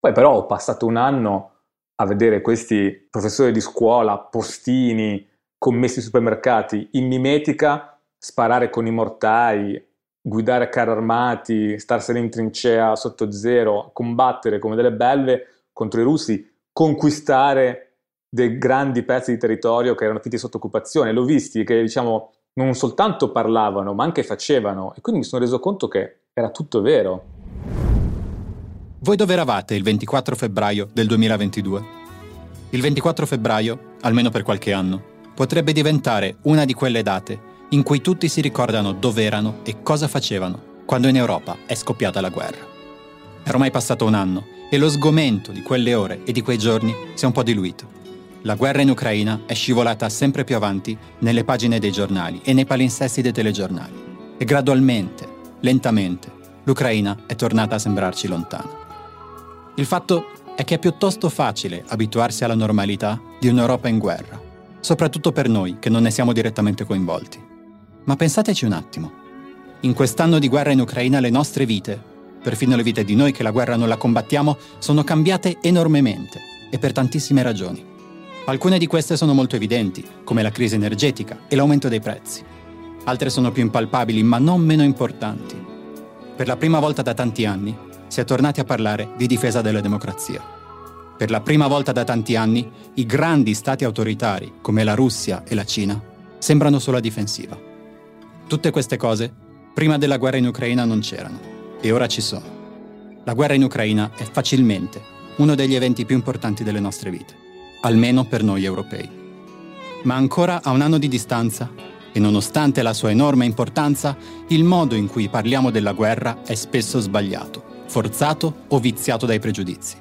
Poi però ho passato un anno a vedere questi professori di scuola, postini, commessi ai supermercati in mimetica, sparare con i mortai, guidare carri armati, starsene in trincea sotto zero, combattere come delle belve contro i russi, conquistare dei grandi pezzi di territorio che erano finiti sotto occupazione. L'ho visti che, diciamo, non soltanto parlavano, ma anche facevano. E quindi mi sono reso conto che era tutto vero. Voi dove eravate il 24 febbraio del 2022? Il 24 febbraio, almeno per qualche anno, potrebbe diventare una di quelle date in cui tutti si ricordano dove erano e cosa facevano quando in Europa è scoppiata la guerra. È ormai passato un anno e lo sgomento di quelle ore e di quei giorni si è un po' diluito. La guerra in Ucraina è scivolata sempre più avanti nelle pagine dei giornali e nei palinsesti dei telegiornali. E gradualmente, lentamente, l'Ucraina è tornata a sembrarci lontana. Il fatto è che è piuttosto facile abituarsi alla normalità di un'Europa in guerra, soprattutto per noi che non ne siamo direttamente coinvolti. Ma pensateci un attimo. In quest'anno di guerra in Ucraina le nostre vite, perfino le vite di noi che la guerra non la combattiamo, sono cambiate enormemente e per tantissime ragioni. Alcune di queste sono molto evidenti, come la crisi energetica e l'aumento dei prezzi. Altre sono più impalpabili, ma non meno importanti. Per la prima volta da tanti anni si è tornati a parlare di difesa della democrazia. Per la prima volta da tanti anni i grandi stati autoritari, come la Russia e la Cina, sembrano sulla difensiva. Tutte queste cose, prima della guerra in Ucraina, non c'erano, e ora ci sono. La guerra in Ucraina è facilmente uno degli eventi più importanti delle nostre vite almeno per noi europei. Ma ancora a un anno di distanza, e nonostante la sua enorme importanza, il modo in cui parliamo della guerra è spesso sbagliato, forzato o viziato dai pregiudizi.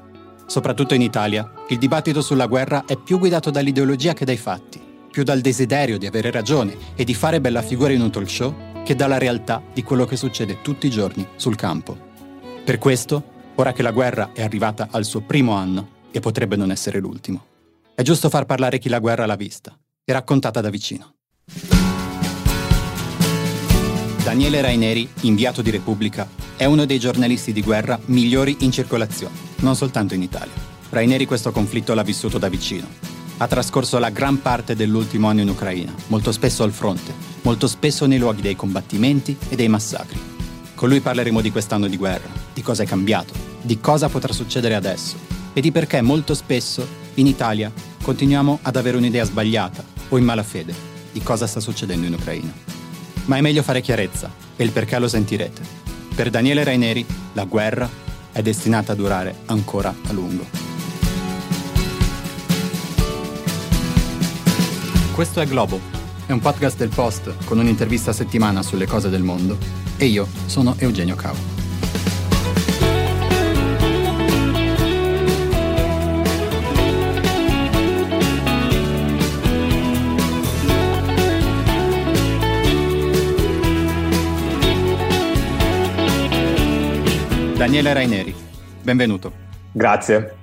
Soprattutto in Italia, il dibattito sulla guerra è più guidato dall'ideologia che dai fatti, più dal desiderio di avere ragione e di fare bella figura in un talk show che dalla realtà di quello che succede tutti i giorni sul campo. Per questo, ora che la guerra è arrivata al suo primo anno, e potrebbe non essere l'ultimo, è giusto far parlare chi la guerra l'ha vista e raccontata da vicino. Daniele Raineri, inviato di Repubblica, è uno dei giornalisti di guerra migliori in circolazione, non soltanto in Italia. Raineri questo conflitto l'ha vissuto da vicino. Ha trascorso la gran parte dell'ultimo anno in Ucraina, molto spesso al fronte, molto spesso nei luoghi dei combattimenti e dei massacri. Con lui parleremo di quest'anno di guerra, di cosa è cambiato, di cosa potrà succedere adesso e di perché molto spesso in Italia continuiamo ad avere un'idea sbagliata o in malafede di cosa sta succedendo in Ucraina. Ma è meglio fare chiarezza e il perché lo sentirete. Per Daniele Raineri la guerra è destinata a durare ancora a lungo. Questo è Globo, è un podcast del Post con un'intervista a settimana sulle cose del mondo e io sono Eugenio Cao. Daniele Raineri, benvenuto. Grazie.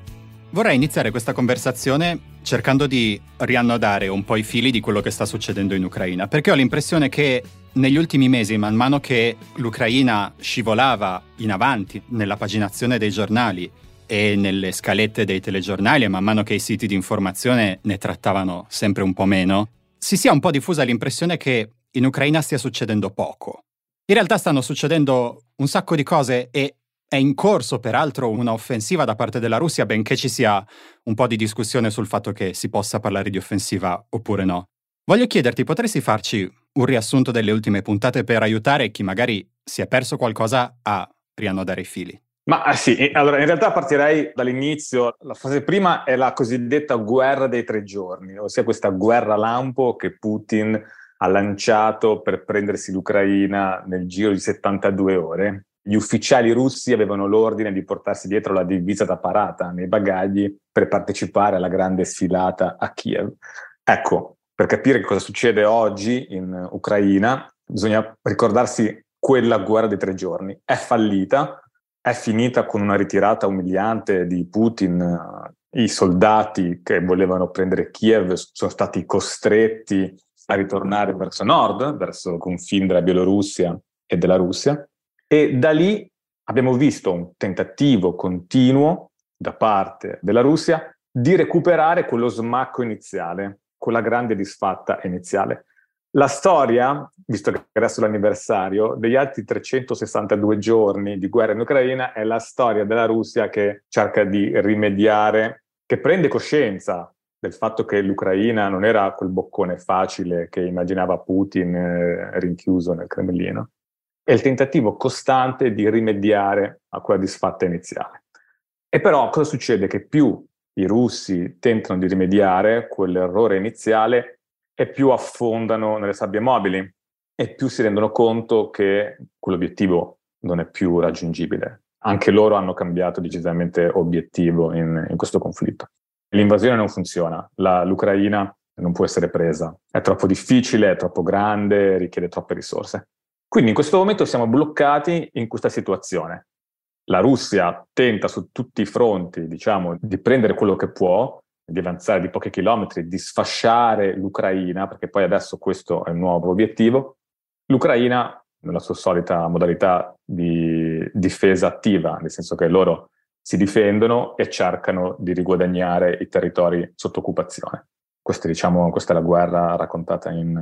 Vorrei iniziare questa conversazione cercando di riannodare un po' i fili di quello che sta succedendo in Ucraina, perché ho l'impressione che negli ultimi mesi, man mano che l'Ucraina scivolava in avanti nella paginazione dei giornali e nelle scalette dei telegiornali, e man mano che i siti di informazione ne trattavano sempre un po' meno, si sia un po' diffusa l'impressione che in Ucraina stia succedendo poco. In realtà stanno succedendo un sacco di cose e è in corso peraltro una offensiva da parte della Russia, benché ci sia un po' di discussione sul fatto che si possa parlare di offensiva oppure no. Voglio chiederti, potresti farci un riassunto delle ultime puntate per aiutare chi magari si è perso qualcosa a riannodare i fili? Ma ah, sì, allora in realtà partirei dall'inizio. La fase prima è la cosiddetta guerra dei tre giorni, ossia questa guerra lampo che Putin ha lanciato per prendersi l'Ucraina nel giro di 72 ore gli ufficiali russi avevano l'ordine di portarsi dietro la divisa da parata nei bagagli per partecipare alla grande sfilata a Kiev. Ecco, per capire cosa succede oggi in Ucraina, bisogna ricordarsi quella guerra dei tre giorni. È fallita, è finita con una ritirata umiliante di Putin. I soldati che volevano prendere Kiev sono stati costretti a ritornare verso nord, verso il confine della Bielorussia e della Russia. E da lì abbiamo visto un tentativo continuo da parte della Russia di recuperare quello smacco iniziale, quella grande disfatta iniziale. La storia, visto che adesso è l'anniversario, degli altri 362 giorni di guerra in Ucraina è la storia della Russia che cerca di rimediare, che prende coscienza del fatto che l'Ucraina non era quel boccone facile che immaginava Putin eh, rinchiuso nel Cremlino, è il tentativo costante di rimediare a quella disfatta iniziale. E però cosa succede? Che più i russi tentano di rimediare quell'errore iniziale e più affondano nelle sabbie mobili e più si rendono conto che quell'obiettivo non è più raggiungibile. Anche loro hanno cambiato decisamente obiettivo in, in questo conflitto. L'invasione non funziona, La, l'Ucraina non può essere presa, è troppo difficile, è troppo grande, richiede troppe risorse. Quindi in questo momento siamo bloccati in questa situazione. La Russia tenta su tutti i fronti, diciamo, di prendere quello che può, di avanzare di pochi chilometri, di sfasciare l'Ucraina, perché poi adesso questo è il nuovo obiettivo. L'Ucraina, nella sua solita modalità di difesa attiva, nel senso che loro si difendono e cercano di riguadagnare i territori sotto occupazione. Questa, diciamo, questa è la guerra raccontata in,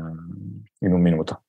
in un minuto.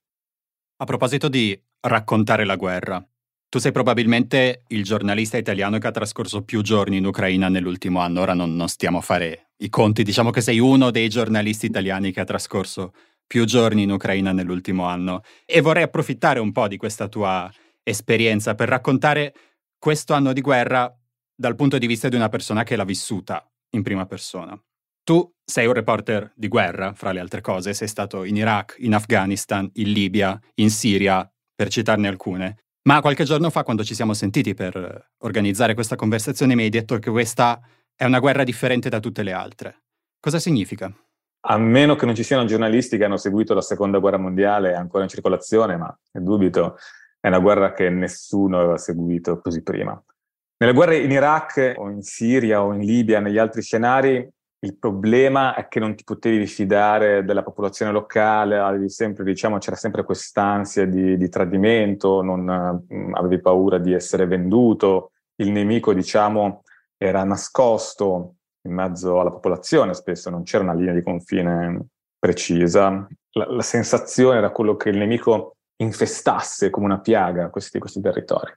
A proposito di raccontare la guerra, tu sei probabilmente il giornalista italiano che ha trascorso più giorni in Ucraina nell'ultimo anno. Ora non, non, stiamo a fare i conti, diciamo che sei uno dei giornalisti italiani che ha trascorso più giorni in Ucraina nell'ultimo anno. E vorrei approfittare un po' di questa tua esperienza per raccontare questo anno di guerra dal punto di vista di una persona che l'ha vissuta in prima persona. Tu sei un reporter di guerra, fra le altre cose, sei stato in Iraq, in Afghanistan, in Libia, in Siria, per citarne alcune. Ma qualche giorno fa, quando ci siamo sentiti per organizzare questa conversazione, mi hai detto che questa è una guerra differente da tutte le altre. Cosa significa? A meno che non ci siano giornalisti che hanno seguito la seconda guerra mondiale ancora in circolazione, ma dubito, è una guerra che nessuno aveva seguito così prima. Nelle guerre in Iraq o in Siria o in Libia, negli altri scenari, il problema è che non ti potevi fidare della popolazione locale, avevi sempre, diciamo, c'era sempre quest'ansia di, di tradimento, non, mh, avevi paura di essere venduto, il nemico, diciamo, era nascosto in mezzo alla popolazione, spesso non c'era una linea di confine precisa. La, la sensazione era quello che il nemico infestasse come una piaga questi, questi territori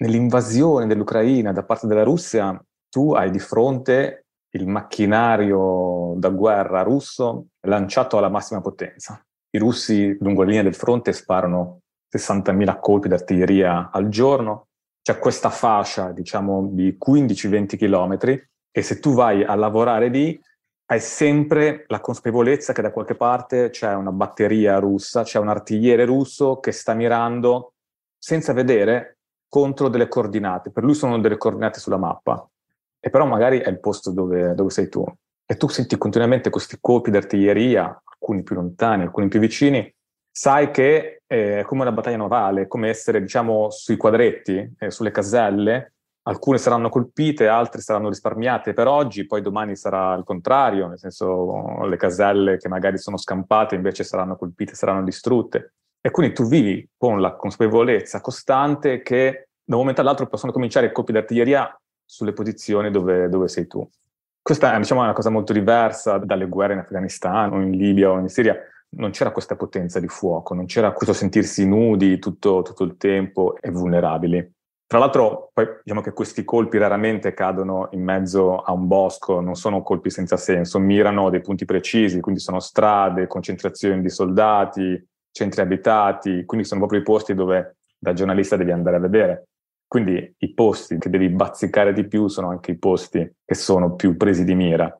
nell'invasione dell'Ucraina da parte della Russia, tu hai di fronte il macchinario da guerra russo lanciato alla massima potenza. I russi lungo la linea del fronte sparano 60.000 colpi d'artiglieria al giorno, c'è questa fascia, diciamo, di 15-20 chilometri e se tu vai a lavorare lì hai sempre la consapevolezza che da qualche parte c'è una batteria russa, c'è un artigliere russo che sta mirando senza vedere contro delle coordinate. Per lui sono delle coordinate sulla mappa, e però magari è il posto dove, dove sei tu. E tu senti continuamente questi colpi d'artiglieria, alcuni più lontani, alcuni più vicini, sai che è come una battaglia navale, come essere, diciamo, sui quadretti, eh, sulle caselle. Alcune saranno colpite, altre saranno risparmiate per oggi, poi domani sarà il contrario, nel senso le caselle che magari sono scampate invece saranno colpite, saranno distrutte. E quindi tu vivi con la consapevolezza costante che da un momento all'altro possono cominciare colpi d'artiglieria sulle posizioni dove, dove sei tu. Questa è diciamo, una cosa molto diversa dalle guerre in Afghanistan o in Libia o in Siria. Non c'era questa potenza di fuoco, non c'era questo sentirsi nudi tutto, tutto il tempo e vulnerabili. Tra l'altro, poi diciamo che questi colpi raramente cadono in mezzo a un bosco, non sono colpi senza senso, mirano dei punti precisi, quindi sono strade, concentrazioni di soldati, centri abitati, quindi sono proprio i posti dove da giornalista devi andare a vedere. Quindi i posti che devi bazzicare di più sono anche i posti che sono più presi di mira.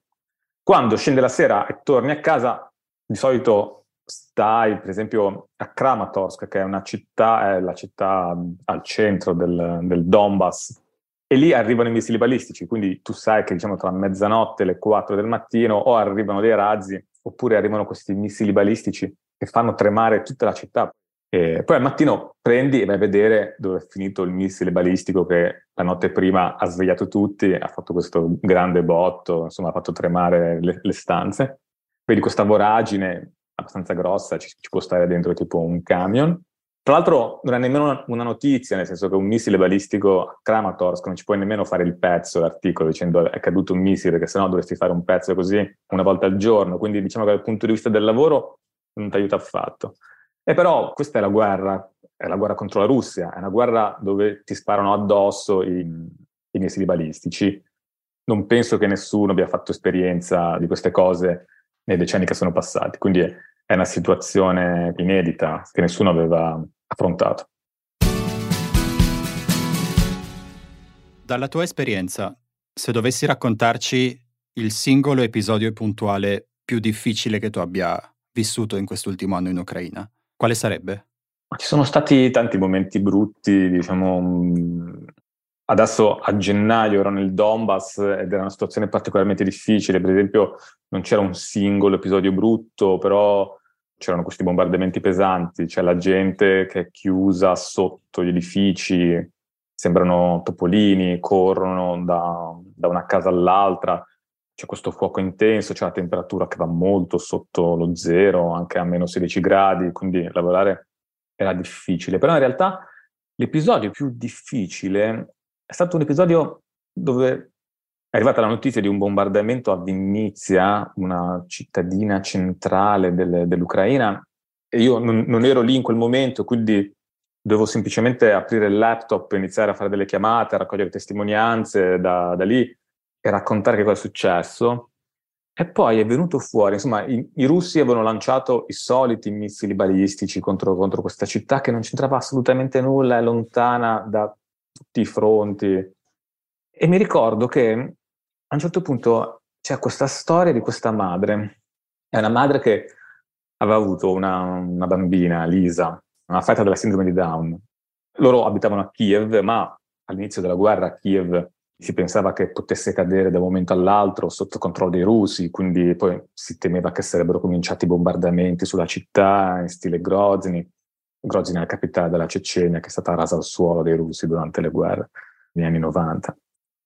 Quando scendi la sera e torni a casa, di solito stai, per esempio, a Kramatorsk, che è una città, è la città al centro del, del Donbass, e lì arrivano i missili balistici, quindi tu sai che diciamo tra mezzanotte e le 4 del mattino o arrivano dei razzi oppure arrivano questi missili balistici che fanno tremare tutta la città. E poi al mattino prendi e vai a vedere dove è finito il missile balistico che la notte prima ha svegliato tutti, ha fatto questo grande botto, insomma ha fatto tremare le, le stanze. Vedi questa voragine abbastanza grossa, ci, ci, può stare dentro tipo un camion, Tra l'altro non è nemmeno una notizia, nel senso che un missile balistico Kramatorsk non ci puoi nemmeno fare il pezzo, l'articolo dicendo è caduto un missile, perché sennò dovresti fare un pezzo così una volta al giorno. Quindi diciamo che dal punto di vista del lavoro non ti aiuta affatto. E però questa è la guerra, è la guerra contro la Russia, è una guerra dove ti sparano addosso i, i missili balistici. Non penso che nessuno abbia fatto esperienza di queste cose nei decenni che sono passati, quindi è, è una situazione inedita che nessuno aveva affrontato. Dalla tua esperienza, se dovessi raccontarci il singolo episodio puntuale più difficile che tu abbia vissuto in quest'ultimo anno in Ucraina, quale sarebbe? Ci sono stati tanti momenti brutti, diciamo, mm, adesso a gennaio ero nel Donbass ed era una situazione particolarmente difficile, per esempio non c'era un singolo episodio brutto, però c'erano questi bombardamenti pesanti, c'è la gente che è chiusa sotto gli edifici, sembrano topolini, corrono da, da una casa all'altra, c'è questo fuoco intenso, c'è la temperatura che va molto sotto lo zero, anche a meno 16 gradi, quindi lavorare era difficile. Però in realtà l'episodio più difficile è stato un episodio dove è arrivata la notizia di un bombardamento a Vinnytsia, una cittadina centrale del, dell'Ucraina, e io non, non, ero lì in quel momento, quindi dovevo semplicemente aprire il laptop, iniziare a fare delle chiamate, a raccogliere testimonianze da, da lì e raccontare che cosa è successo. E poi è venuto fuori, insomma, i, i russi avevano lanciato i soliti missili balistici contro, contro, questa città che non c'entrava assolutamente nulla, è lontana da tutti i fronti. E mi ricordo che a un certo punto c'è questa storia di questa madre. È una madre che aveva avuto una, una bambina, Lisa, una fetta della sindrome di Down. Loro abitavano a Kiev, ma all'inizio della guerra Kiev si pensava che potesse cadere da un momento all'altro sotto controllo dei russi, quindi poi si temeva che sarebbero cominciati i bombardamenti sulla città in stile Grozny. Grozny è la capitale della Cecenia che è stata rasa al suolo dai russi durante le guerre negli anni 90.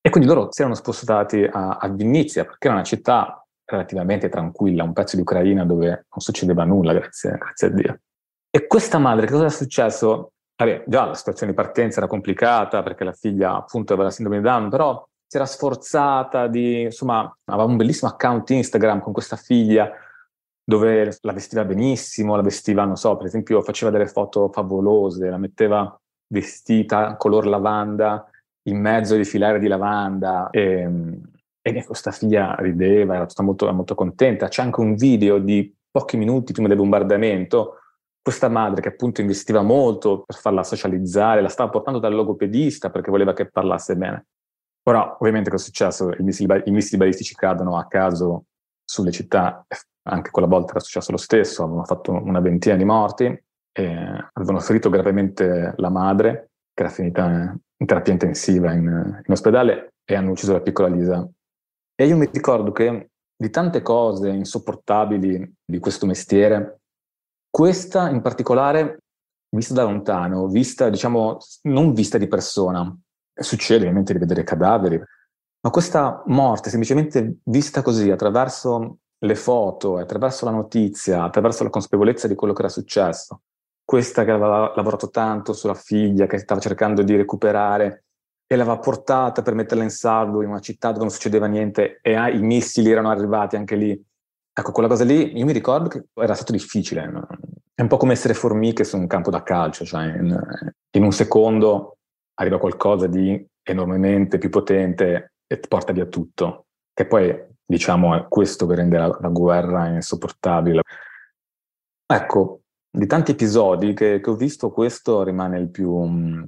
E quindi loro si erano spostati a, a Vinnytsia, perché era una città relativamente tranquilla, un pezzo di Ucraina dove non succedeva nulla, grazie, grazie a Dio. E questa madre, che cosa è successo? Vabbè, già la situazione di partenza era complicata perché la figlia appunto aveva la sindrome di Down, però si era sforzata di, insomma, aveva un bellissimo account Instagram con questa figlia dove la vestiva benissimo, la vestiva, non so, per esempio faceva delle foto favolose, la metteva vestita color lavanda in mezzo di filare di lavanda e, e questa figlia rideva, era tutta molto, molto contenta. C'è anche un video di pochi minuti prima del bombardamento questa madre che appunto investiva molto per farla socializzare, la stava portando dal logopedista perché voleva che parlasse bene. Però ovviamente cosa è successo? I missili, balistici cadono a caso sulle città, anche quella volta era successo lo stesso, avevano fatto una ventina di morti, e avevano ferito gravemente la madre, che era finita in terapia intensiva in, in ospedale, e hanno ucciso la piccola Lisa. E io mi ricordo che di tante cose insopportabili di questo mestiere, questa in particolare, vista da lontano, vista, diciamo, non vista di persona, succede ovviamente di vedere cadaveri, ma questa morte semplicemente vista così, attraverso le foto, attraverso la notizia, attraverso la consapevolezza di quello che era successo, questa che aveva lavorato tanto sulla figlia, che stava cercando di recuperare e l'aveva portata per metterla in salvo in una città dove non succedeva niente e ah, i missili erano arrivati anche lì Ecco, quella cosa lì, io mi ricordo che era stato difficile. No? È un po' come essere formiche su un campo da calcio, cioè in, in un secondo arriva qualcosa di enormemente più potente e porta via tutto. Che poi, diciamo, è questo che rende la, la guerra insopportabile. Ecco, di tanti episodi che, che, ho visto, questo rimane il più,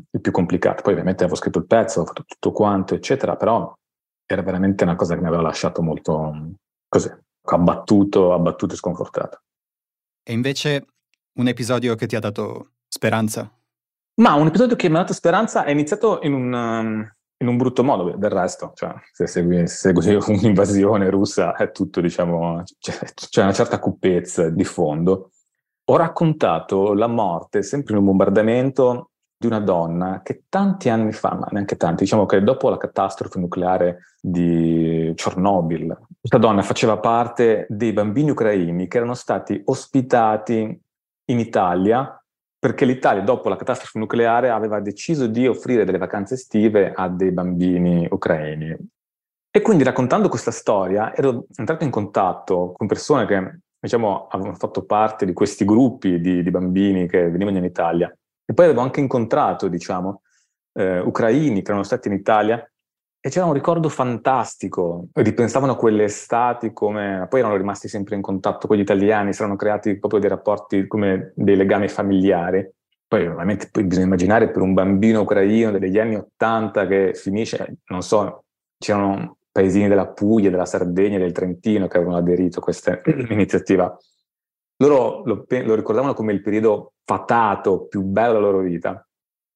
il più, complicato. Poi ovviamente avevo scritto il pezzo, ho fatto tutto quanto, eccetera, però era veramente una cosa che mi aveva lasciato molto così, abbattuto, abbattuto e sconfortato. E invece un episodio che ti ha dato speranza? Ma un episodio che mi ha dato speranza è iniziato in un, um, in un brutto modo, del resto, cioè, se segui, se segui un'invasione russa è tutto, diciamo, c'è, c'è una certa cupezza di fondo. Ho raccontato la morte, sempre in un bombardamento, di una donna che tanti anni fa, ma neanche tanti, diciamo che dopo la catastrofe nucleare di Chernobyl, questa donna faceva parte dei bambini ucraini che erano stati ospitati in Italia perché l'Italia, dopo la catastrofe nucleare, aveva deciso di offrire delle vacanze estive a dei bambini ucraini. E quindi raccontando questa storia ero entrato in contatto con persone che, diciamo, avevano fatto parte di questi gruppi di, di bambini che venivano in Italia. E poi avevo anche incontrato, diciamo, eh, ucraini che erano stati in Italia e c'era un ricordo fantastico, ripensavano a quelle estati come, poi erano rimasti sempre in contatto con gli italiani, si erano creati proprio dei rapporti come dei legami familiari. Poi ovviamente poi bisogna immaginare per un bambino ucraino degli anni Ottanta che finisce, non so, c'erano paesini della Puglia, della Sardegna, del Trentino che avevano aderito a questa iniziativa. Loro lo, lo ricordavano come il periodo fatato, più bello della loro vita.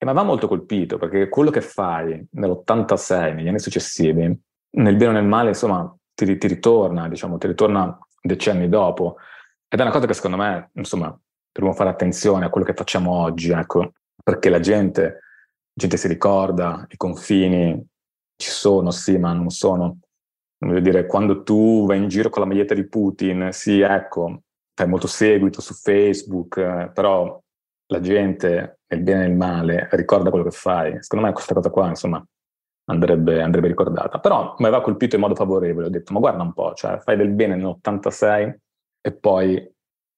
E mi aveva molto colpito perché quello che fai nell'86, negli anni successivi, nel bene o nel male, insomma, ti, ti ritorna, diciamo, ti ritorna decenni dopo. Ed è una cosa che secondo me, insomma, dobbiamo fare attenzione a quello che facciamo oggi, ecco, perché la gente, la gente si ricorda, i confini ci sono, sì, ma non sono. Voglio dire, quando tu vai in giro con la maglietta di Putin, sì, ecco, fai molto seguito su Facebook, eh, però la gente, nel bene e nel male, ricorda quello che fai. Secondo me questa cosa qua, insomma, andrebbe, andrebbe ricordata. Però mi aveva colpito in modo favorevole. Ho detto, ma guarda un po', cioè fai del bene nell'86 e poi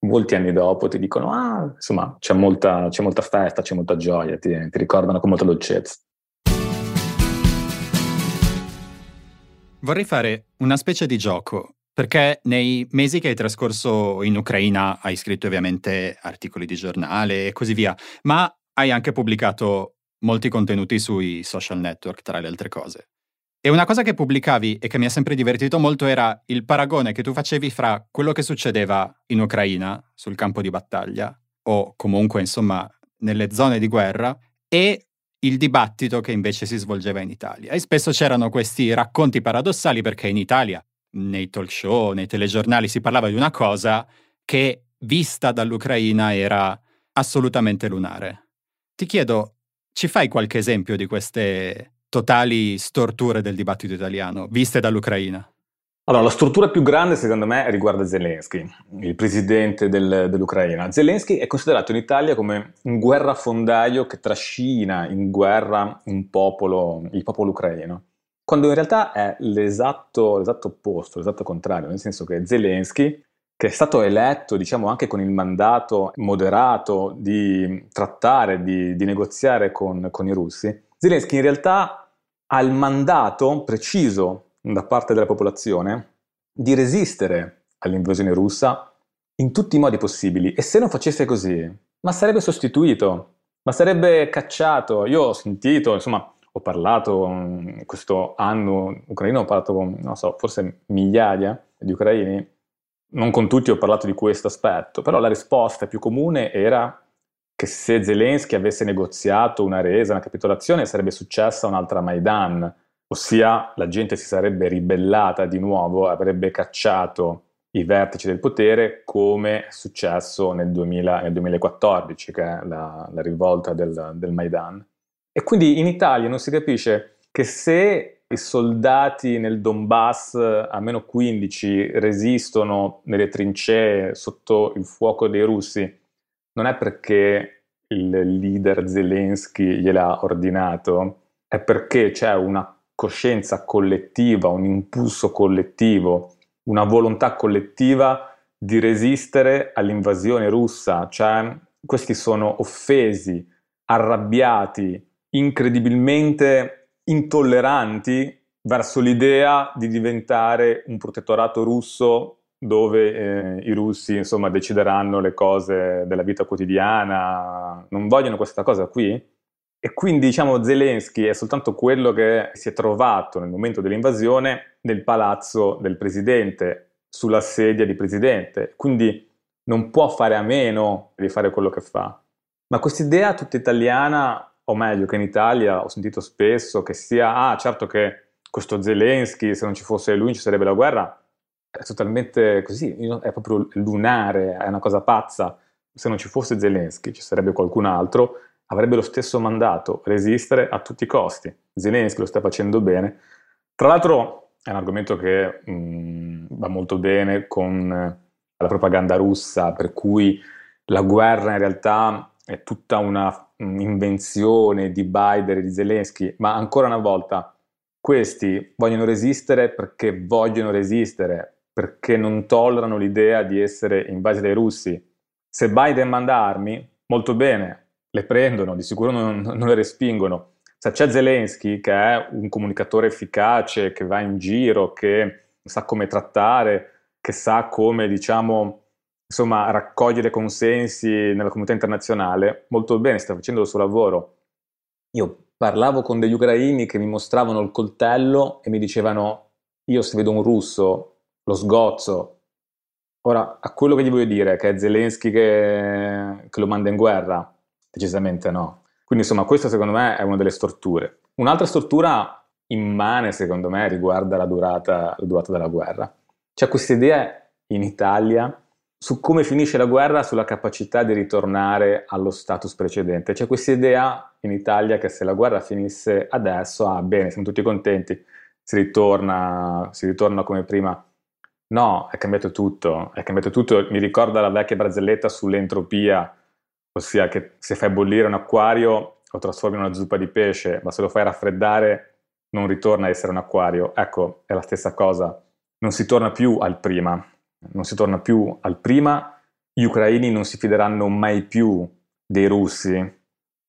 molti anni dopo ti dicono, ah, insomma, c'è molta, c'è molta festa, c'è molta gioia, ti, ti ricordano con molta dolcezza. Vorrei fare una specie di gioco perché nei mesi che hai trascorso in Ucraina hai scritto ovviamente articoli di giornale e così via, ma hai anche pubblicato molti contenuti sui social network, tra le altre cose. E una cosa che pubblicavi e che mi ha sempre divertito molto era il paragone che tu facevi fra quello che succedeva in Ucraina sul campo di battaglia, o comunque insomma nelle zone di guerra, e il dibattito che invece si svolgeva in Italia. E spesso c'erano questi racconti paradossali perché in Italia nei talk show, nei telegiornali si parlava di una cosa che vista dall'Ucraina era assolutamente lunare. Ti chiedo, ci fai qualche esempio di queste totali storture del dibattito italiano viste dall'Ucraina? Allora, la struttura più grande secondo me riguarda Zelensky, il presidente del, dell'Ucraina. Zelensky è considerato in Italia come un guerrafondaio che trascina in guerra popolo, il popolo ucraino quando in realtà è l'esatto, l'esatto opposto, l'esatto contrario, nel senso che Zelensky, che è stato eletto, diciamo, anche con il mandato moderato di trattare, di, di negoziare con, con i russi, Zelensky in realtà ha il mandato preciso da parte della popolazione di resistere all'invasione russa in tutti i modi possibili e se non facesse così, ma sarebbe sostituito, ma sarebbe cacciato. Io ho sentito, insomma, ho parlato in questo anno ucraino, ho parlato con, non so, forse migliaia di ucraini, non con tutti ho parlato di questo aspetto, però la risposta più comune era che se Zelensky avesse negoziato una resa, una capitolazione, sarebbe successa un'altra Maidan, ossia la gente si sarebbe ribellata di nuovo, avrebbe cacciato i vertici del potere come è successo nel, 2000, nel 2014, che è la, la rivolta del, del Maidan. E quindi in Italia non si capisce che se i soldati nel Donbass a meno 15 resistono nelle trincee sotto il fuoco dei russi, non è perché il leader Zelensky gliel'ha ordinato, è perché c'è una coscienza collettiva, un impulso collettivo, una volontà collettiva di resistere all'invasione russa, cioè questi sono offesi, arrabbiati, incredibilmente intolleranti verso l'idea di diventare un protettorato russo dove eh, i russi insomma decideranno le cose della vita quotidiana, non vogliono questa cosa qui. E quindi diciamo Zelensky è soltanto quello che si è trovato nel momento dell'invasione nel palazzo del presidente, sulla sedia di presidente, quindi non può fare a meno di fare quello che fa. Ma questa idea tutta italiana o meglio che in Italia ho sentito spesso che sia, ah certo che questo Zelensky, se non ci fosse lui ci sarebbe la guerra, è totalmente così, è proprio lunare, è una cosa pazza. Se non ci fosse Zelensky, ci sarebbe qualcun altro, avrebbe lo stesso mandato, resistere a tutti i costi. Zelensky lo sta facendo bene. Tra l'altro è un argomento che mh, mm, va molto bene con la propaganda russa, per cui la guerra in realtà è tutta una invenzione di Biden e di Zelensky, ma ancora una volta questi vogliono resistere perché vogliono resistere, perché non tollerano l'idea di essere invasi dai russi. Se Biden manda armi, molto bene, le prendono, di sicuro non, non le respingono. Se c'è Zelensky, che è un comunicatore efficace, che va in giro, che sa come trattare, che sa come, diciamo, insomma, raccogliere consensi nella comunità internazionale, molto bene, sta facendo il suo lavoro. Io parlavo con degli ucraini che mi mostravano il coltello e mi dicevano, io se vedo un russo lo sgozzo. Ora, a quello che gli voglio dire, che è Zelensky che, che lo manda in guerra, decisamente no. Quindi insomma questa secondo me è una delle storture. Un'altra stortura immane secondo me riguarda la durata, la durata della guerra. C'è questa idea in Italia su come finisce la guerra, sulla capacità di ritornare allo status precedente. C'è questa idea in Italia che se la guerra finisse adesso, ah bene, siamo tutti contenti, si ritorna, si ritorna come prima. No, è cambiato tutto, è cambiato tutto. Mi ricorda la vecchia barzelletta sull'entropia, ossia che se fai bollire un acquario lo trasformi in una zuppa di pesce, ma se lo fai raffreddare non ritorna a essere un acquario. Ecco, è la stessa cosa non si torna più al prima, non si torna più al prima, gli ucraini non si fideranno mai più dei russi.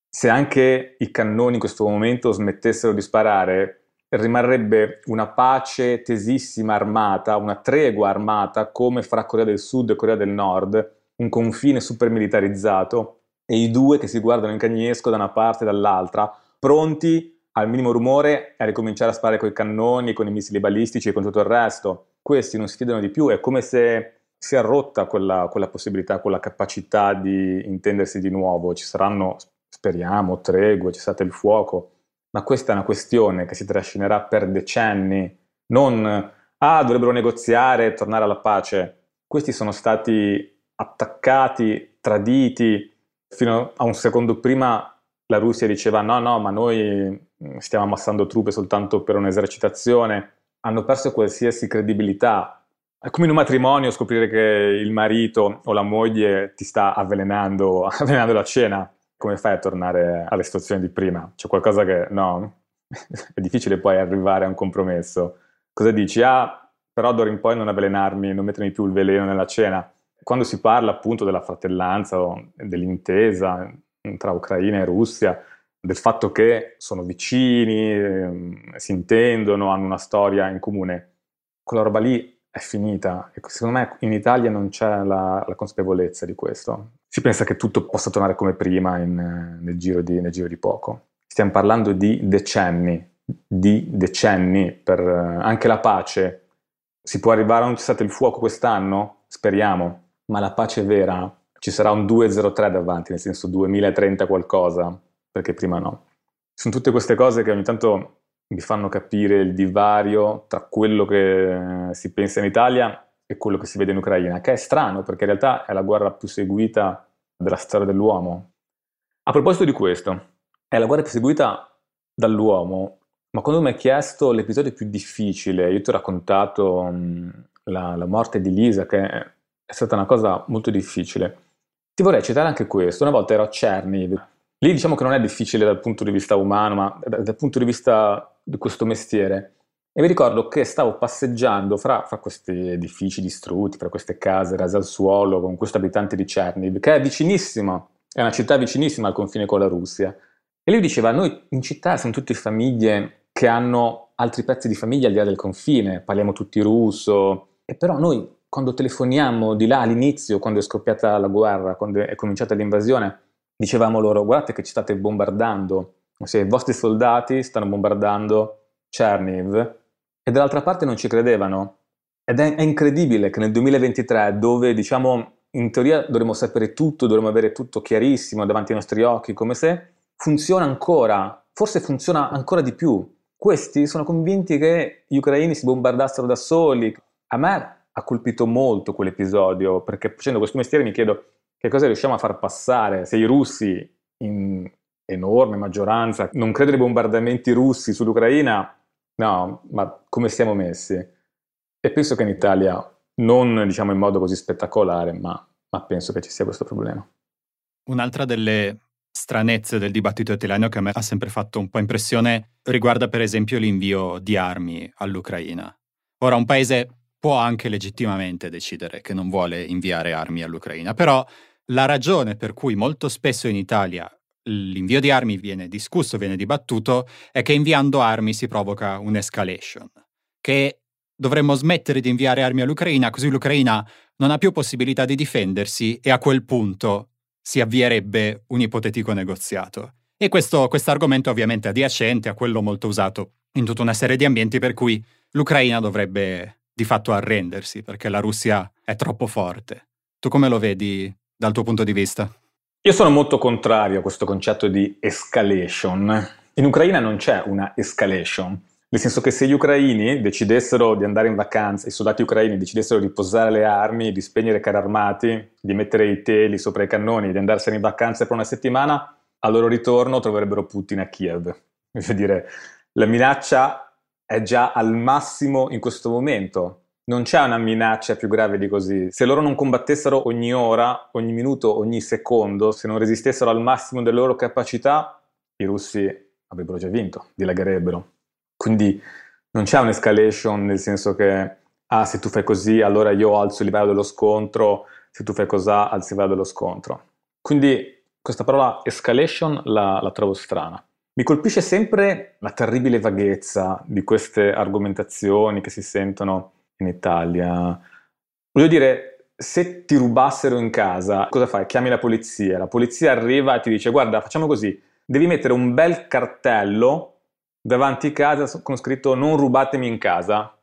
Se anche i cannoni in questo momento smettessero di sparare, rimarrebbe una pace tesissima armata, una tregua armata come fra Corea del Sud e Corea del Nord, un confine super militarizzato e i due che si guardano in cagnesco da una parte e dall'altra, pronti al minimo rumore a ricominciare a sparare con i cannoni, con i missili balistici e con tutto il resto. Questi non si fidano di più, è come se si è rotta quella, quella possibilità, quella capacità di intendersi di nuovo. Ci saranno, speriamo, tregue, sarà il fuoco, ma questa è una questione che si trascinerà per decenni. Non, ah, dovrebbero negoziare e tornare alla pace. Questi sono stati attaccati, traditi. Fino a un secondo prima la Russia diceva no, no, ma noi stiamo ammassando truppe soltanto per un'esercitazione, hanno perso qualsiasi credibilità. È come in un matrimonio scoprire che il marito o la moglie ti sta avvelenando, avvelenando la cena. Come fai a tornare alla situazione di prima? C'è qualcosa che no, è difficile poi arrivare a un compromesso. Cosa dici? Ah, però d'ora in poi non avvelenarmi, non mettermi più il veleno nella cena. Quando si parla appunto della fratellanza o dell'intesa tra Ucraina e Russia, del fatto che sono vicini, eh, si intendono, hanno una storia in comune. Quella roba lì è finita e secondo me in Italia non c'è la, la consapevolezza di questo. Si pensa che tutto possa tornare come prima in, nel, giro di, nel giro di poco. Stiamo parlando di decenni, di decenni per eh, anche la pace. Si può arrivare a un cessate il fuoco quest'anno? Speriamo, ma la pace vera ci sarà un 203 davanti, nel senso 2030 qualcosa, perché prima no. Sono tutte queste cose che ogni tanto mi fanno capire il divario tra quello che si pensa in Italia e quello che si vede in Ucraina, che è strano perché in realtà è la guerra più seguita della storia dell'uomo. A proposito di questo, è la guerra più seguita dall'uomo, ma quando mi hai chiesto l'episodio più difficile, io ti ho raccontato um, la, la, morte di Lisa, che è stata una cosa molto difficile. Ti vorrei citare anche questo. Una volta ero a Cherniv, Lì diciamo che non è difficile dal punto di vista umano, ma dal punto di vista di questo mestiere. E mi ricordo che stavo passeggiando fra, fra, questi edifici distrutti, fra queste case rase al suolo, con questo abitante di Cherniv, che è vicinissimo, è una città vicinissima al confine con la Russia. E lui diceva, noi in città siamo tutte famiglie che hanno altri pezzi di famiglia al di là del confine, parliamo tutti russo, e però noi quando telefoniamo di là all'inizio, quando è scoppiata la guerra, quando è cominciata l'invasione, dicevamo loro guardate che ci state bombardando, se i vostri soldati stanno bombardando Cherniv e dall'altra parte non ci credevano. Ed è, è incredibile che nel 2023, dove diciamo in teoria dovremmo sapere tutto, dovremmo avere tutto chiarissimo davanti ai nostri occhi, come se funziona ancora, forse funziona ancora di più. Questi sono convinti che gli ucraini si bombardassero da soli. A me ha colpito molto quell'episodio, perché facendo questo mestiere mi chiedo che cosa riusciamo a far passare se i russi in enorme maggioranza non credono ai bombardamenti russi sull'Ucraina? No, ma come siamo messi? E penso che in Italia, non diciamo in modo così spettacolare, ma, ma penso che ci sia questo problema. Un'altra delle stranezze del dibattito italiano che a me ha sempre fatto un po' impressione riguarda per esempio l'invio di armi all'Ucraina. Ora, un paese può anche legittimamente decidere che non vuole inviare armi all'Ucraina, però la ragione per cui molto spesso in Italia l'invio di armi viene discusso, viene dibattuto, è che inviando armi si provoca un'escalation, che dovremmo smettere di inviare armi all'Ucraina, così l'Ucraina non ha più possibilità di difendersi e a quel punto si avvierebbe un ipotetico negoziato. E questo argomento ovviamente è adiacente a quello molto usato in tutta una serie di ambienti per cui l'Ucraina dovrebbe di fatto arrendersi perché la Russia è troppo forte. Tu come lo vedi dal tuo punto di vista? Io sono molto contrario a questo concetto di escalation. In Ucraina non c'è una escalation, nel senso che se gli ucraini decidessero di andare in vacanza, i soldati ucraini decidessero di posare le armi, di spegnere i carri armati, di mettere i teli sopra i cannoni, di andarsene in vacanza per una settimana, al loro ritorno troverebbero Putin a Kiev. Voglio dire, la minaccia è già al massimo in questo momento. Non c'è una minaccia più grave di così. Se loro non combattessero ogni ora, ogni minuto, ogni secondo, se non resistessero al massimo delle loro capacità, i russi avrebbero già vinto, dilagherebbero. Quindi non c'è un'escalation nel senso che, ah, se tu fai così, allora io alzo il livello dello scontro, se tu fai così, alzo il livello dello scontro. Quindi questa parola escalation la, la trovo strana. Mi colpisce sempre la terribile vaghezza di queste argomentazioni che si sentono in Italia. Voglio dire, se ti rubassero in casa, cosa fai? Chiami la polizia, la polizia arriva e ti dice guarda, facciamo così, devi mettere un bel cartello davanti a casa con scritto non rubatemi in casa.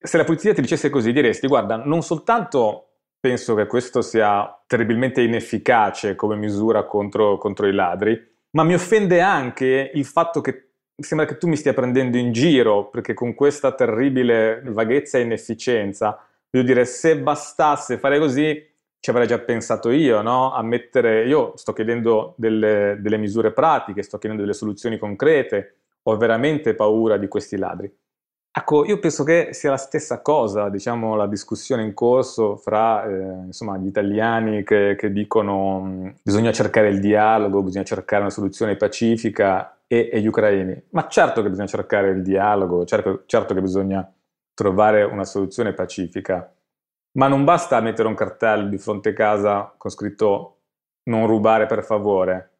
Se la polizia ti dicesse così, diresti guarda, non soltanto penso che questo sia terribilmente inefficace come misura contro, contro i ladri, ma mi offende anche il fatto che sembra che tu mi stia prendendo in giro, perché con questa terribile vaghezza e inefficienza, voglio dire, se bastasse fare così, ci avrei già pensato io, no? A mettere, io sto chiedendo delle, delle misure pratiche, sto chiedendo delle soluzioni concrete, ho veramente paura di questi ladri. Ecco, io penso che sia la stessa cosa, diciamo, la discussione in corso fra eh, insomma, gli italiani che, che dicono mh, bisogna cercare il dialogo, bisogna cercare una soluzione pacifica e, e, gli ucraini. Ma certo che bisogna cercare il dialogo, certo, certo che bisogna trovare una soluzione pacifica, ma non basta mettere un cartello di fronte a casa con scritto non rubare per favore.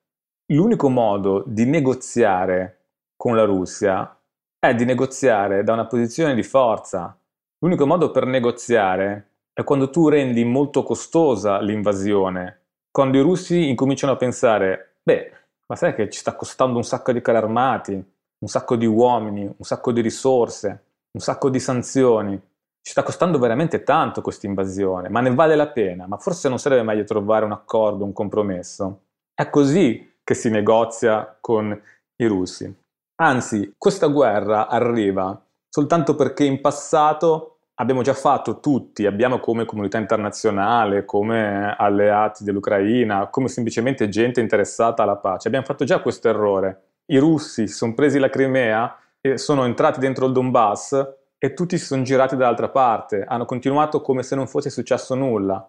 L'unico modo di negoziare con la Russia è di negoziare da una posizione di forza. L'unico modo per negoziare è quando tu rendi molto costosa l'invasione, quando i russi incominciano a pensare, beh, ma sai che ci sta costando un sacco di carri armati, un sacco di uomini, un sacco di risorse, un sacco di sanzioni. Ci sta costando veramente tanto questa invasione, ma ne vale la pena, ma forse non sarebbe meglio trovare un accordo, un compromesso. È così che si negozia con i russi. Anzi, questa guerra arriva soltanto perché in passato abbiamo già fatto tutti, abbiamo come comunità internazionale, come alleati dell'Ucraina, come semplicemente gente interessata alla pace, abbiamo fatto già questo errore. I russi si sono presi la Crimea sono entrati dentro il Donbass e tutti si sono girati dall'altra parte, hanno continuato come se non fosse successo nulla.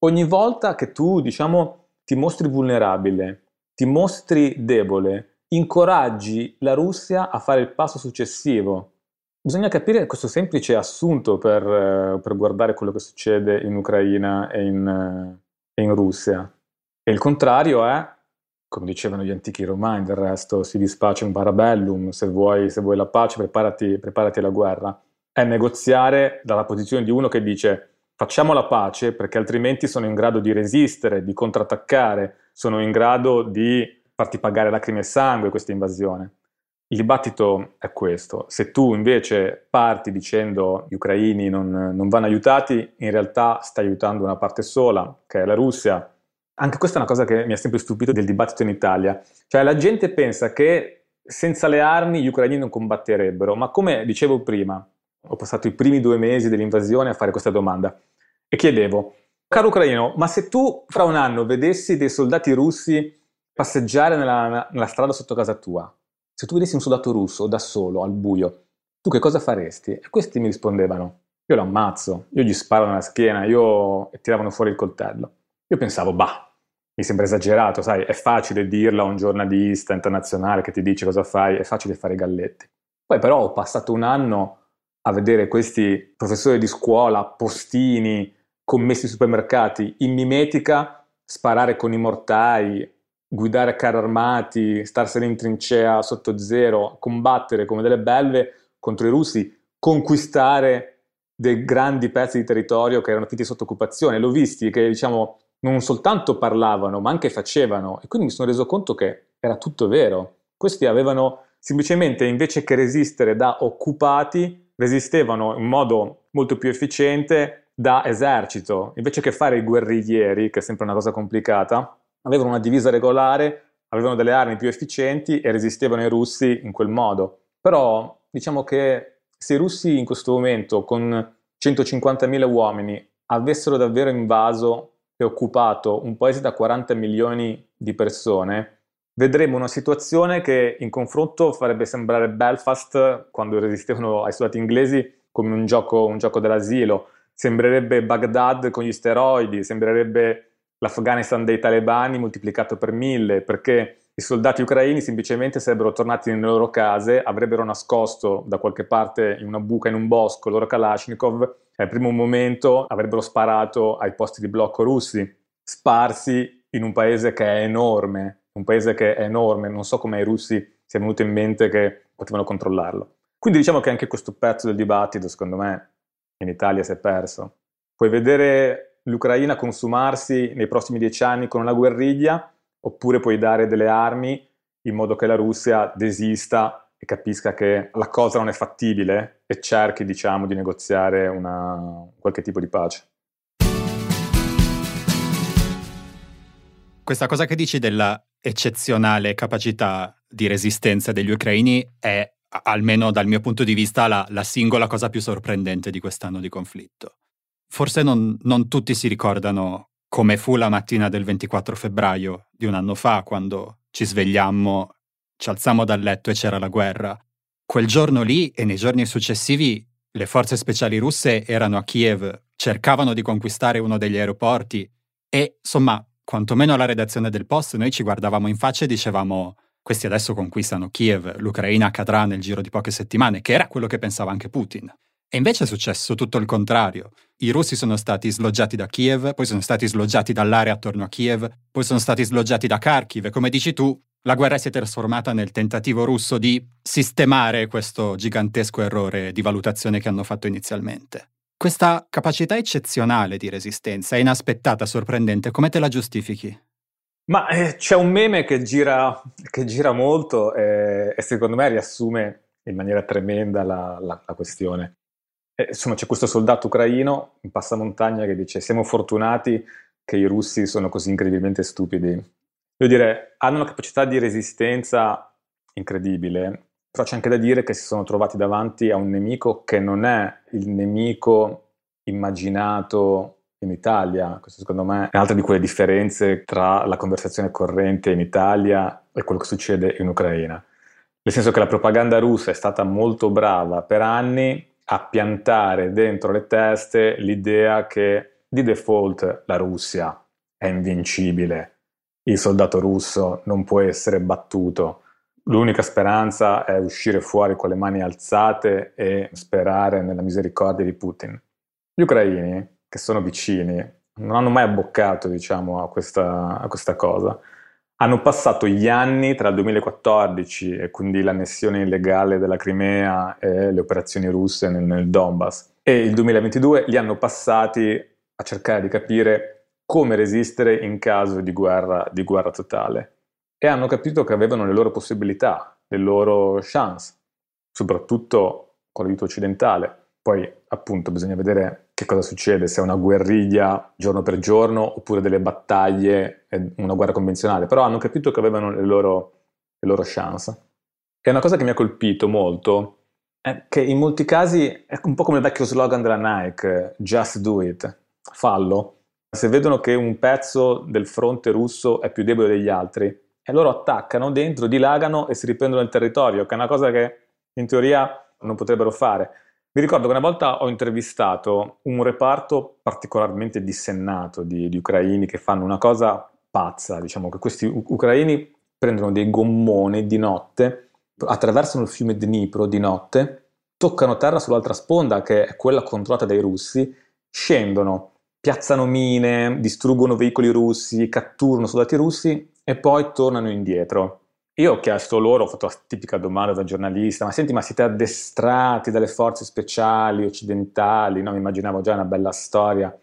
Ogni volta che tu, diciamo, ti mostri vulnerabile, ti mostri debole, incoraggi la Russia a fare il passo successivo. Bisogna capire questo semplice assunto per, eh, per guardare quello che succede in Ucraina e in, eh, in Russia. E il contrario è, come dicevano gli antichi romani, del resto si dispace un parabellum, se vuoi, se vuoi la pace preparati, preparati alla guerra, è negoziare dalla posizione di uno che dice facciamo la pace perché altrimenti sono in grado di resistere, di contrattaccare, sono in grado di farti pagare lacrime e sangue questa invasione. Il dibattito è questo. Se tu invece parti dicendo gli ucraini non, non, vanno aiutati, in realtà stai aiutando una parte sola, che è la Russia. Anche questa è una cosa che mi ha sempre stupito del dibattito in Italia. Cioè la gente pensa che senza le armi gli ucraini non combatterebbero, ma come dicevo prima, ho passato i primi due mesi dell'invasione a fare questa domanda e chiedevo, caro ucraino, ma se tu fra un anno vedessi dei soldati russi passeggiare nella, nella strada sotto casa tua, se tu vedessi un soldato russo da solo, al buio, tu che cosa faresti? E questi mi rispondevano, io lo ammazzo, io gli sparo nella schiena, io... e tiravano fuori il coltello. Io pensavo, bah, mi sembra esagerato, sai, è facile dirlo a un giornalista internazionale che ti dice cosa fai, è facile fare i galletti. Poi però ho passato un anno a vedere questi professori di scuola, postini, commessi supermercati, in mimetica, sparare con i mortai, guidare carri armati, starsene in trincea sotto zero, combattere come delle belve contro i russi, conquistare dei grandi pezzi di territorio che erano finiti sotto occupazione. L'ho visti che, diciamo, non soltanto parlavano, ma anche facevano. E quindi mi sono reso conto che era tutto vero. Questi avevano semplicemente, invece che resistere da occupati, resistevano in modo molto più efficiente da esercito. Invece che fare i guerriglieri, che è sempre una cosa complicata, avevano una divisa regolare, avevano delle armi più efficienti e resistevano ai russi in quel modo. Però diciamo che se i russi in questo momento con 150.000 uomini avessero davvero invaso e occupato un paese da 40 milioni di persone, vedremo una situazione che in confronto farebbe sembrare Belfast quando resistevano ai soldati inglesi come un gioco, un gioco dell'asilo, sembrerebbe Baghdad con gli steroidi, sembrerebbe l'Afghanistan dei talebani moltiplicato per mille, perché i soldati ucraini semplicemente sarebbero tornati nelle loro case, avrebbero nascosto da qualche parte in una buca in un bosco il loro Kalashnikov e al primo momento avrebbero sparato ai posti di blocco russi, sparsi in un paese che è enorme, un paese che è enorme, non so come ai russi sia venuto in mente che potevano controllarlo. Quindi diciamo che anche questo pezzo del dibattito, secondo me, in Italia si è perso. Puoi vedere l'Ucraina consumarsi nei prossimi dieci anni con una guerriglia, oppure puoi dare delle armi in modo che la Russia desista e capisca che la cosa non è fattibile e cerchi, diciamo, di negoziare una, qualche tipo di pace. Questa cosa che dici della eccezionale capacità di resistenza degli ucraini è, almeno dal mio punto di vista, la, la singola cosa più sorprendente di quest'anno di conflitto. Forse non, non tutti si ricordano come fu la mattina del 24 febbraio di un anno fa, quando ci svegliammo, ci alzammo dal letto e c'era la guerra. Quel giorno lì e nei giorni successivi le forze speciali russe erano a Kiev, cercavano di conquistare uno degli aeroporti e, insomma, quantomeno alla redazione del Post noi ci guardavamo in faccia e dicevamo questi adesso conquistano Kiev, l'Ucraina cadrà nel giro di poche settimane, che era quello che pensava anche Putin. E invece è successo tutto il contrario. I russi sono stati sloggiati da Kiev, poi sono stati sloggiati dall'area attorno a Kiev, poi sono stati sloggiati da Kharkiv e come dici tu, la guerra si è trasformata nel tentativo russo di sistemare questo gigantesco errore di valutazione che hanno fatto inizialmente. Questa capacità eccezionale di resistenza è inaspettata, sorprendente, come te la giustifichi? Ma eh, c'è un meme che gira, che gira molto eh, e secondo me riassume in maniera tremenda la, la, la questione. E, insomma, c'è questo soldato ucraino in passamontagna che dice: Siamo fortunati che i russi sono così incredibilmente stupidi. Devo dire, hanno una capacità di resistenza incredibile, però c'è anche da dire che si sono trovati davanti a un nemico che non è il nemico immaginato in Italia. Questo secondo me è un'altra di quelle differenze tra la conversazione corrente in Italia e quello che succede in Ucraina. Nel senso che la propaganda russa è stata molto brava per anni a piantare dentro le teste l'idea che di default la Russia è invincibile, il soldato russo non può essere battuto, l'unica speranza è uscire fuori con le mani alzate e sperare nella misericordia di Putin. Gli ucraini, che sono vicini, non hanno mai abboccato diciamo, a, questa, a questa cosa hanno passato gli anni tra il 2014 e quindi l'annessione illegale della Crimea e le operazioni russe nel, nel Donbass e il 2022 li hanno passati a cercare di capire come resistere in caso di guerra, di guerra totale e hanno capito che avevano le loro possibilità, le loro chance, soprattutto con l'aiuto occidentale. Poi appunto bisogna vedere che cosa succede, se è una guerriglia giorno per giorno oppure delle battaglie, una guerra convenzionale, però hanno capito che avevano le loro, le loro chance. E una cosa che mi ha colpito molto è che in molti casi è un po' come il vecchio slogan della Nike, just do it, fallo. Se vedono che un pezzo del fronte russo è più debole degli altri, e loro attaccano dentro, dilagano e si riprendono il territorio, che è una cosa che in teoria non potrebbero fare. Mi ricordo che una volta ho intervistato un reparto particolarmente dissennato di, di ucraini che fanno una cosa pazza, diciamo che questi ucraini prendono dei gommoni di notte, attraversano il fiume Dnipro di notte, toccano terra sull'altra sponda, che è quella controllata dai russi, scendono, piazzano mine, distruggono veicoli russi, catturano soldati russi e poi tornano indietro. Io ho chiesto loro, ho fatto la tipica domanda da giornalista, ma senti, ma siete addestrati dalle forze speciali occidentali? No, mi immaginavo già una bella storia,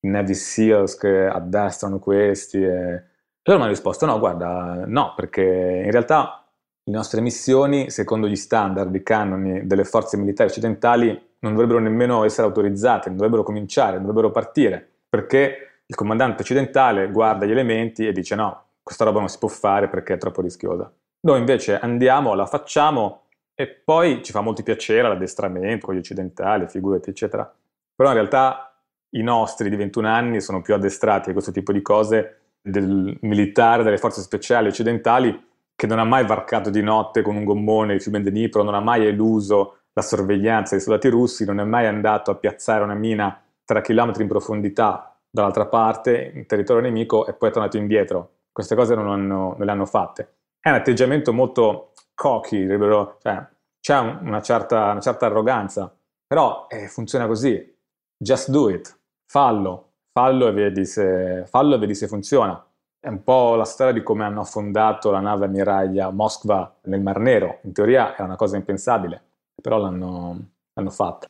i Navy SEALs che addestrano questi. E... Loro mi hanno risposto, no, guarda, no, perché in realtà le nostre missioni, secondo gli standard, i canoni delle forze militari occidentali, non dovrebbero nemmeno essere autorizzate, non dovrebbero cominciare, non dovrebbero partire, perché il comandante occidentale guarda gli elementi e dice no, questa roba non si può fare perché è troppo rischiosa. Noi invece andiamo, la facciamo e poi ci fa molto piacere l'addestramento con gli occidentali, figurati, eccetera. Però in realtà i nostri di 21 anni sono più addestrati a questo tipo di cose del militare, delle forze speciali occidentali, che non ha mai varcato di notte con un gommone il fiume Dnipro, non ha mai eluso la sorveglianza dei soldati russi, non è mai andato a piazzare una mina 3 km in profondità dall'altra parte, in territorio nemico, e poi è tornato indietro. Queste cose non, hanno, non le hanno fatte è un atteggiamento molto cocky, cioè, c'è una certa, una certa, arroganza, però eh, funziona così. Just do it, fallo, fallo e, vedi se, fallo e vedi se funziona. È un po' la storia di come hanno affondato la nave ammiraglia Moskva nel Mar Nero. In teoria è una cosa impensabile, però l'hanno, l'hanno fatta.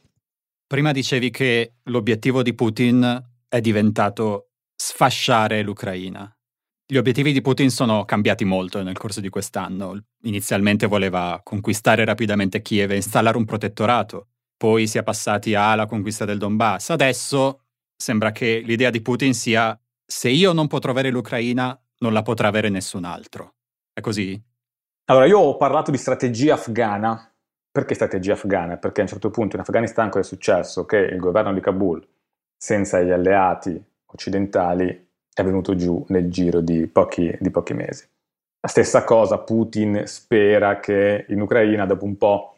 Prima dicevi che l'obiettivo di Putin è diventato sfasciare l'Ucraina. Gli obiettivi di Putin sono cambiati molto nel corso di quest'anno. Inizialmente voleva conquistare rapidamente Kiev e installare un protettorato, poi si è passati alla conquista del Donbass. Adesso sembra che l'idea di Putin sia se io non potrò avere l'Ucraina, non la potrà avere nessun altro. È così? Allora, io ho parlato di strategia afghana. Perché strategia afghana? Perché a un certo punto in Afghanistan è successo? Che il governo di Kabul, senza gli alleati occidentali, è venuto giù nel giro di pochi, di pochi mesi. La stessa cosa, Putin spera che in Ucraina dopo un po'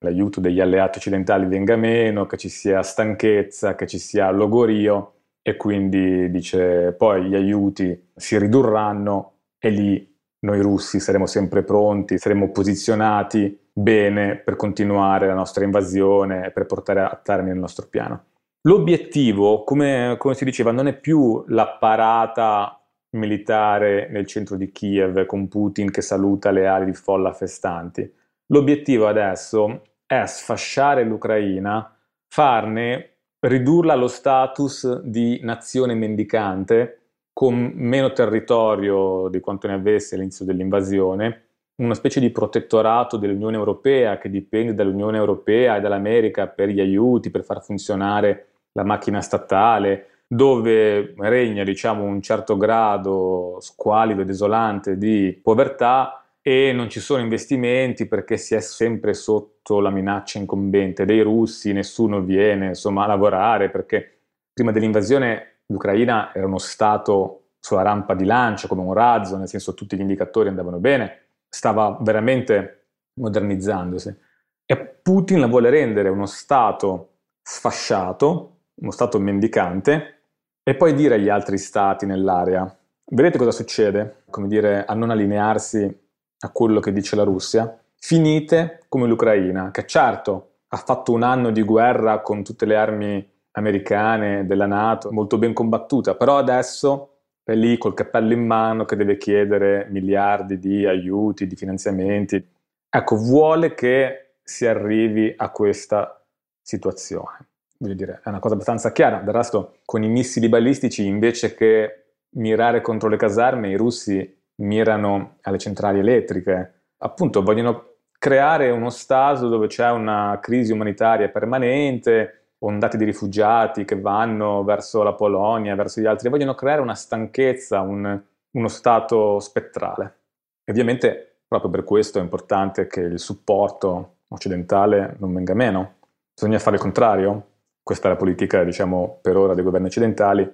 l'aiuto degli alleati occidentali venga meno, che ci sia stanchezza, che ci sia logorio e quindi dice poi gli aiuti si ridurranno e lì noi russi saremo sempre pronti, saremo posizionati bene per continuare la nostra invasione e per portare a termine il nostro piano. L'obiettivo, come, come si diceva, non è più la parata militare nel centro di Kiev con Putin che saluta le ali di folla festanti. L'obiettivo adesso è sfasciare l'Ucraina, farne, ridurla allo status di nazione mendicante con meno territorio di quanto ne avesse all'inizio dell'invasione, una specie di protettorato dell'Unione Europea che dipende dall'Unione Europea e dall'America per gli aiuti, per far funzionare la macchina statale, dove regna diciamo, un certo grado squalido e desolante di povertà e non ci sono investimenti perché si è sempre sotto la minaccia incombente dei russi, nessuno viene insomma, a lavorare perché prima dell'invasione l'Ucraina era uno stato sulla rampa di lancio come un razzo, nel senso tutti gli indicatori andavano bene, stava veramente modernizzandosi. E Putin la vuole rendere uno stato sfasciato, uno Stato mendicante, e poi dire agli altri Stati nell'area, vedete cosa succede? Come dire, a non allinearsi a quello che dice la Russia? Finite come l'Ucraina, che certo ha fatto un anno di guerra con tutte le armi americane, della Nato, molto ben combattuta, però adesso è lì col cappello in mano che deve chiedere miliardi di aiuti, di finanziamenti. Ecco, vuole che si arrivi a questa situazione voglio dire, è una cosa abbastanza chiara. Del resto, con i missili balistici, invece che mirare contro le caserme, i russi mirano alle centrali elettriche. Appunto, vogliono creare uno stato dove c'è una crisi umanitaria permanente, ondate di rifugiati che vanno verso la Polonia, verso gli altri, vogliono creare una stanchezza, un, uno stato spettrale. E ovviamente proprio per questo è importante che il supporto occidentale non venga meno. Bisogna fare il contrario, questa è la politica, diciamo, per ora dei governi occidentali,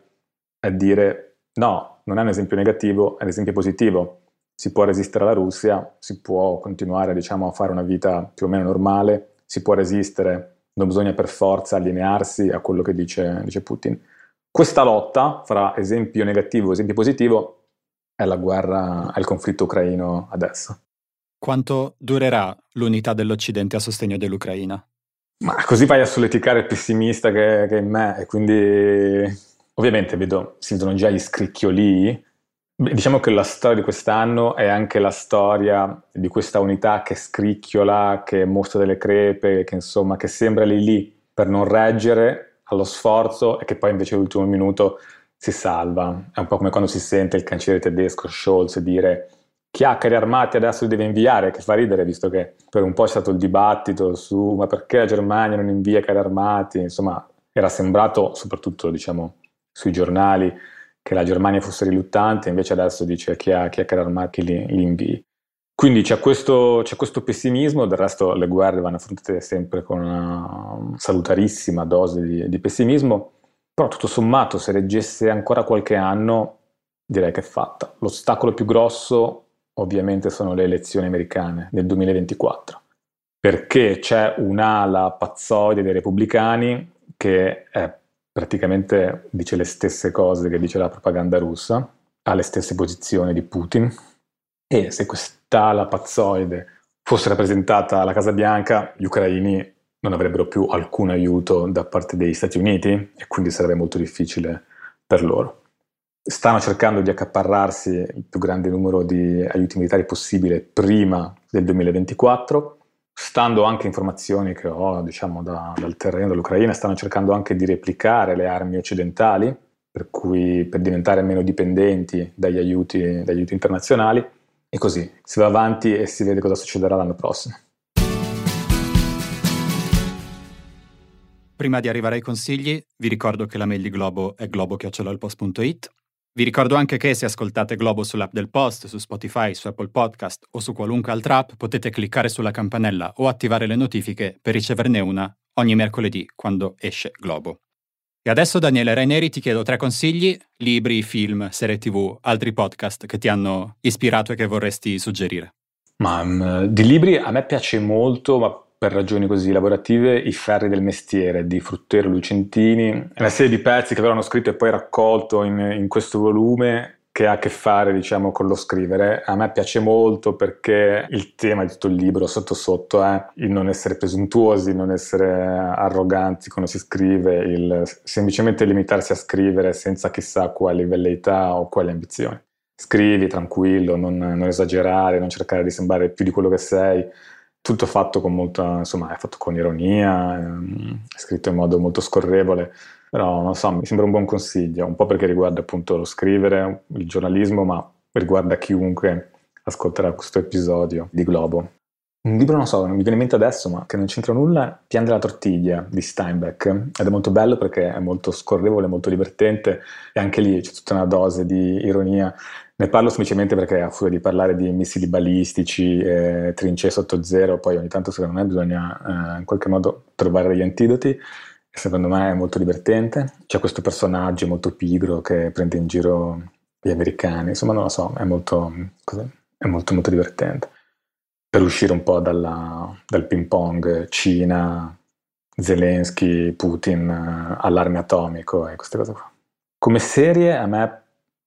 è dire no, non è un esempio negativo, è un esempio positivo. Si può resistere alla Russia, si può continuare, diciamo, a fare una vita più o meno normale, si può resistere, non bisogna per forza allinearsi a quello che dice, dice Putin. Questa lotta fra esempio negativo e esempio positivo è la guerra, è il conflitto ucraino adesso. Quanto durerà l'unità dell'Occidente a sostegno dell'Ucraina? Ma così vai a solleticare il pessimista che, che è in me e quindi ovviamente vedo, si vedono già gli scricchioli. Diciamo che la storia di quest'anno è anche la storia di questa unità che scricchiola, che mostra delle crepe, che insomma che sembra lì lì per non reggere allo sforzo e che poi invece all'ultimo minuto si salva. È un po' come quando si sente il cancelliere tedesco Scholz dire chi ha carri armati adesso li deve inviare, che fa ridere visto che per un po' c'è stato il dibattito su ma perché la Germania non invia carri armati, insomma era sembrato soprattutto diciamo sui giornali che la Germania fosse riluttante, invece adesso dice chi ha, chi ha carri armati li, li invii. Quindi c'è questo, c'è questo, pessimismo, del resto le guerre vanno affrontate sempre con una salutarissima dose di, di pessimismo, però tutto sommato se reggesse ancora qualche anno direi che è fatta. L'ostacolo più grosso ovviamente sono le elezioni americane del 2024, perché c'è un'ala pazzoide dei repubblicani che è, praticamente dice le stesse cose che dice la propaganda russa, ha le stesse posizioni di Putin. E se quest'ala pazzoide fosse rappresentata alla Casa Bianca, gli ucraini non avrebbero più alcun aiuto da parte degli Stati Uniti e quindi sarebbe molto difficile per loro stanno cercando di accaparrarsi il più grande numero di aiuti militari possibile prima del 2024. Stando anche informazioni che ho diciamo, da, dal terreno dell'Ucraina, stanno cercando anche di replicare le armi occidentali, per cui per diventare meno dipendenti dagli aiuti, dagli aiuti internazionali. E così si va avanti e si vede cosa succederà l'anno prossimo. Prima di arrivare ai consigli, vi ricordo che la mail di Globo è globo.it vi ricordo anche che se ascoltate Globo sull'app del Post, su Spotify, su Apple Podcast o su qualunque altra app potete cliccare sulla campanella o attivare le notifiche per riceverne una ogni mercoledì quando esce Globo. E adesso Daniele Raineri ti chiedo tre consigli, libri, film, serie tv, altri podcast che ti hanno ispirato e che vorresti suggerire. Ma um, di libri a me piace molto, ma per ragioni così lavorative, I ferri del mestiere di Fruttero Lucentini. Una serie di pezzi che hanno scritto e poi raccolto in, in questo volume che ha a che fare diciamo con lo scrivere. A me piace molto perché il tema di tutto il libro sotto sotto è il non essere presuntuosi, non essere arroganti quando si scrive, il semplicemente limitarsi a scrivere senza chissà quali velleità o quali ambizioni. Scrivi tranquillo, non, non esagerare, non cercare di sembrare più di quello che sei tutto fatto con molta, insomma, è fatto con ironia, ehm, è scritto in modo molto scorrevole, però non so, mi sembra un buon consiglio, un po' perché riguarda appunto lo scrivere, il giornalismo, ma riguarda chiunque ascolterà questo episodio di Globo. Un libro, non so, non mi viene in mente adesso, ma che non c'entra nulla, Pian della tortiglia di Steinbeck, ed è molto bello perché è molto scorrevole, molto divertente, e anche lì c'è tutta una dose di ironia ne parlo semplicemente perché a furia di parlare di missili balistici, eh, trincee sotto zero, poi ogni tanto secondo me bisogna eh, in qualche modo trovare degli antidoti secondo me è molto divertente. C'è questo personaggio molto pigro che prende in giro gli americani, insomma non lo so, è molto, è molto, molto divertente. Per uscire un po' dalla, dal ping pong Cina, Zelensky, Putin, eh, allarme atomico e queste cose qua. Come serie a me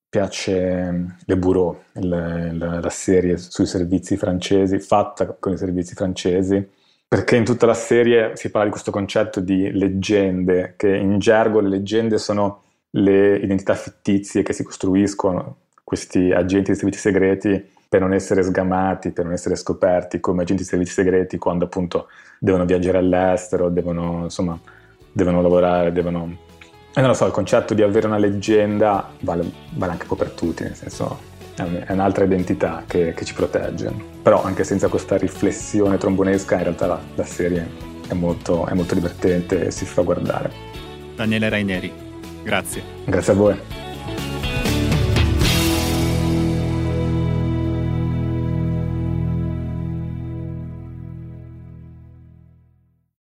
piace mm, Le Bureau, il, il, la serie sui servizi francesi, fatta con i servizi francesi, perché in tutta la serie si parla di questo concetto di leggende, che in gergo le leggende sono le identità fittizie che si costruiscono questi agenti di servizi segreti per non essere sgamati, per non essere scoperti come agenti di servizi segreti quando appunto devono viaggiare all'estero, devono, insomma, devono lavorare, devono e non lo so, il concetto di avere una leggenda vale, vale anche un po' per tutti, nel senso è un'altra identità che, che, ci protegge. Però anche senza questa riflessione trombonesca in realtà la, la serie è molto, è molto divertente e si fa guardare. Daniele Raineri, grazie. Grazie a voi.